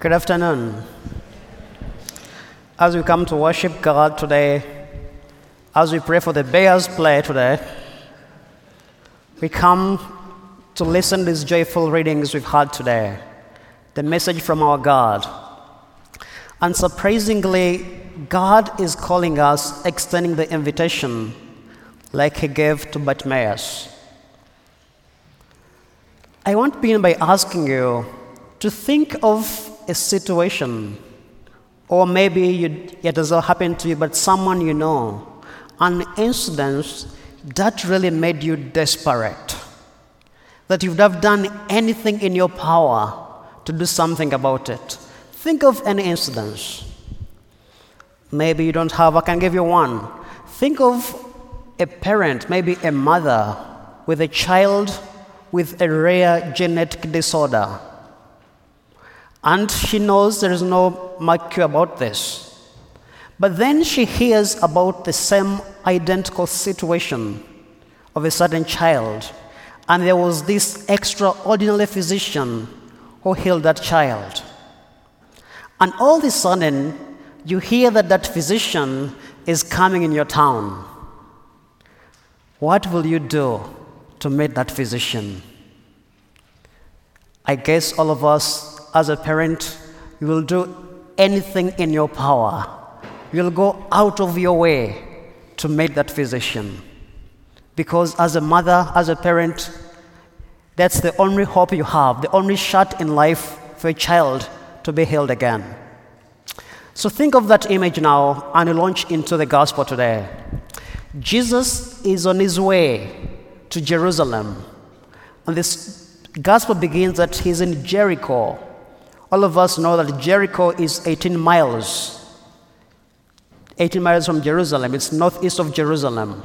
Good afternoon. As we come to worship God today, as we pray for the Bears play today, we come to listen to these joyful readings we've had today, the message from our God. And surprisingly, God is calling us, extending the invitation like He gave to Bartimaeus. I want to begin by asking you to think of a situation, or maybe you, it has not happened to you, but someone you know, an incident that really made you desperate, that you would have done anything in your power to do something about it. Think of any incident. Maybe you don't have, I can give you one. Think of a parent, maybe a mother, with a child with a rare genetic disorder and she knows there is no much cure about this. But then she hears about the same identical situation of a certain child, and there was this extraordinary physician who healed that child. And all of a sudden, you hear that that physician is coming in your town. What will you do to meet that physician? I guess all of us as a parent, you will do anything in your power. You'll go out of your way to meet that physician. Because as a mother, as a parent, that's the only hope you have, the only shot in life for a child to be healed again. So think of that image now and launch into the gospel today. Jesus is on his way to Jerusalem. And this gospel begins that he's in Jericho. All of us know that Jericho is 18 miles. 18 miles from Jerusalem. It's northeast of Jerusalem.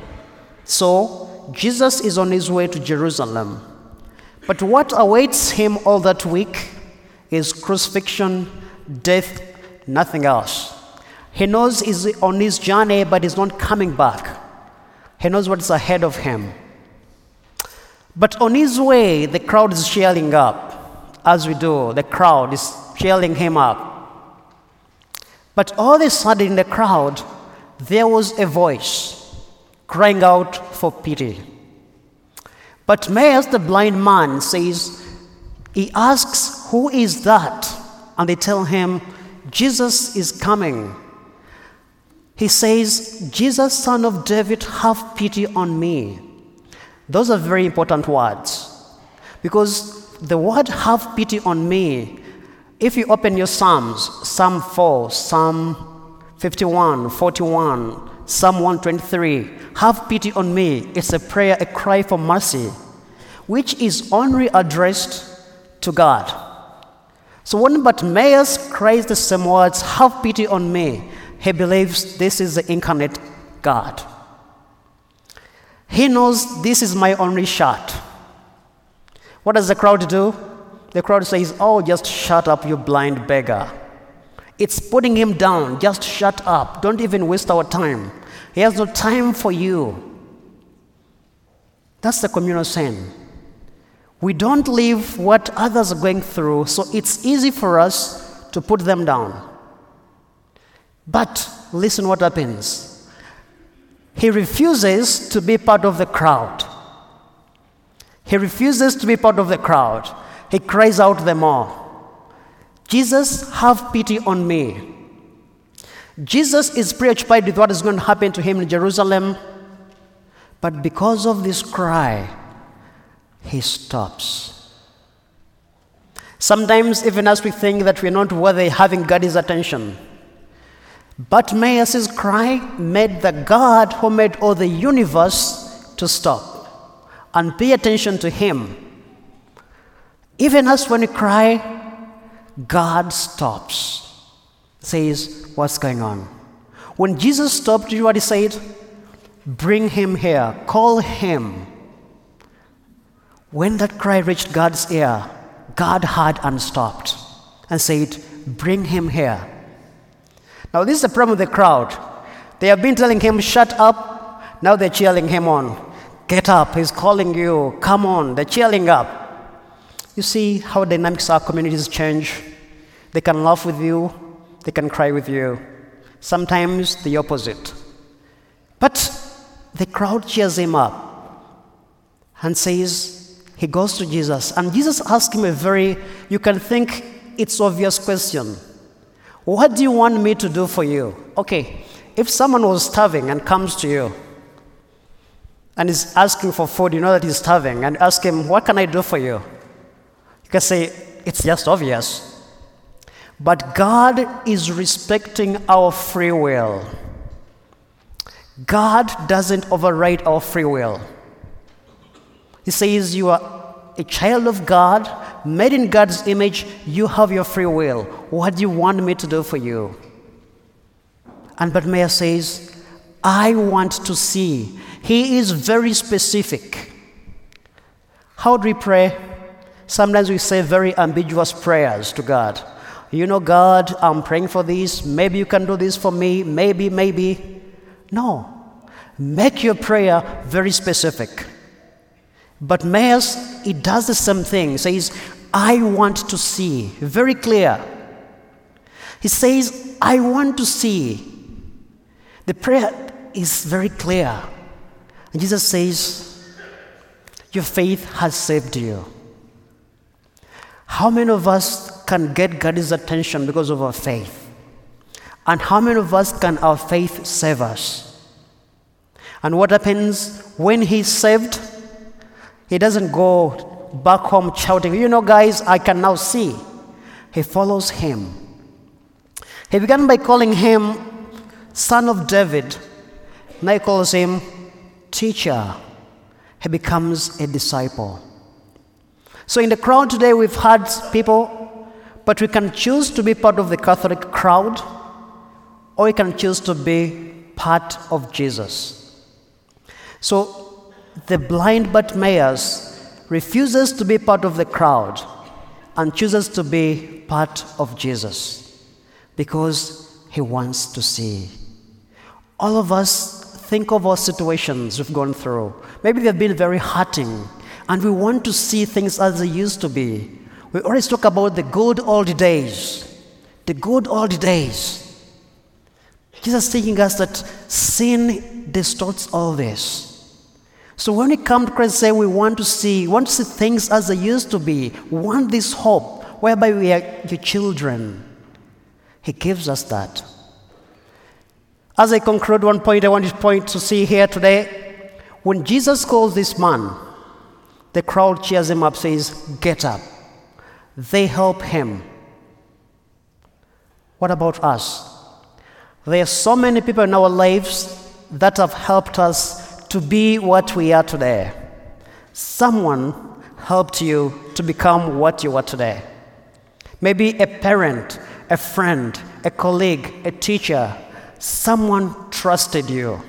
So, Jesus is on his way to Jerusalem. But what awaits him all that week is crucifixion, death, nothing else. He knows he's on his journey, but he's not coming back. He knows what's ahead of him. But on his way, the crowd is cheering up as we do, the crowd is cheering him up. But all of a sudden, in the crowd, there was a voice crying out for pity. But Bartimaeus, the blind man, says, he asks, Who is that? And they tell him, Jesus is coming. He says, Jesus, son of David, have pity on me. Those are very important words because the word have pity on me, if you open your Psalms, Psalm 4, Psalm 51, 41, Psalm 123, have pity on me, it's a prayer, a cry for mercy, which is only addressed to God. So when Bartimaeus cries the same words, have pity on me, he believes this is the incarnate God. He knows this is my only shot. What does the crowd do? The crowd says, Oh, just shut up, you blind beggar. It's putting him down. Just shut up. Don't even waste our time. He has no time for you. That's the communal sin. We don't live what others are going through, so it's easy for us to put them down. But listen what happens. He refuses to be part of the crowd. He refuses to be part of the crowd. He cries out the more, Jesus, have pity on me. Jesus is preoccupied with what is going to happen to him in Jerusalem, but because of this cry, he stops. Sometimes, even as we think that we're not worthy having God's attention, but Bartimaeus' cry made the God who made all the universe to stop and pay attention to Him. Even as when you cry, God stops, says, What's going on? When Jesus stopped, you know what He said? Bring Him here, call Him. When that cry reached God's ear, God heard and stopped and said, Bring Him here. Now, this is the problem with the crowd. They have been telling him, Shut up. Now they're cheering him on. Get up, he's calling you. Come on, they're cheering up. You see how dynamics our communities change? They can laugh with you, they can cry with you. Sometimes the opposite. But the crowd cheers him up and says, he goes to Jesus, and Jesus asks him a very, you can think it's obvious question. What do you want me to do for you? Okay, if someone was starving and comes to you and is asking for food, you know that he's starving, and ask him, What can I do for you? You can say, It's just obvious. But God is respecting our free will. God doesn't override our free will. He says, You are a child of God, made in God's image, you have your free will. What do you want me to do for you? And Bartimaeus says, I want to see. He is very specific. How do we pray? Sometimes we say very ambiguous prayers to God. You know, God, I'm praying for this. Maybe you can do this for me. Maybe, maybe. No. Make your prayer very specific. Bartimaeus, he does the same thing. Says, I want to see. Very clear. He says, I want to see. The prayer is very clear. And Jesus says, Your faith has saved you. How many of us can get God's attention because of our faith? And how many of us can our faith save us? And what happens when he's saved? He doesn't go back home shouting, You know, guys, I can now see. He follows him. He began by calling him son of David. Now he calls him teacher. He becomes a disciple. So in the crowd today, we've had people, but we can choose to be part of the Catholic crowd, or we can choose to be part of Jesus. So the blind Bartimaeus refuses to be part of the crowd and chooses to be part of Jesus because he wants to see. All of us think of our situations we've gone through. Maybe they've been very hurting, and we want to see things as they used to be. We always talk about the good old days. The good old days. Jesus is teaching us that sin distorts all this. So when we come to Christ, and say we want to see, want to see things as they used to be, we want this hope whereby we are your children. He gives us that. As I conclude one point, I want to point to see here today. When Jesus calls this man, the crowd cheers him up, says, Get up. They help him. What about us? There are so many people in our lives that have helped us to be what we are today. Someone helped you to become what you are today. Maybe a parent, a friend, a colleague, a teacher, someone trusted you,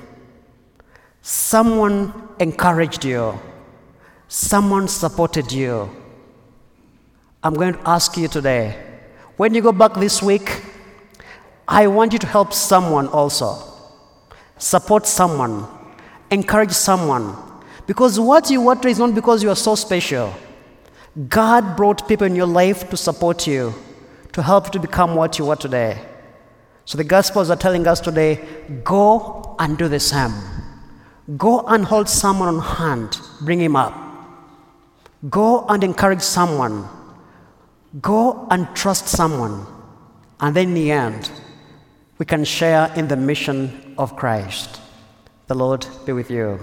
someone encouraged you, someone supported you. I'm going to ask you today when you go back this week, I want you to help someone also, support someone, encourage someone. Because what you want is not because you are so special. God brought people in your life to support you, to help you to become what you are today. So the Gospels are telling us today go and do the same. Go and hold someone on hand, bring him up. Go and encourage someone. Go and trust someone. And then in the end, we can share in the mission of Christ. The Lord be with you.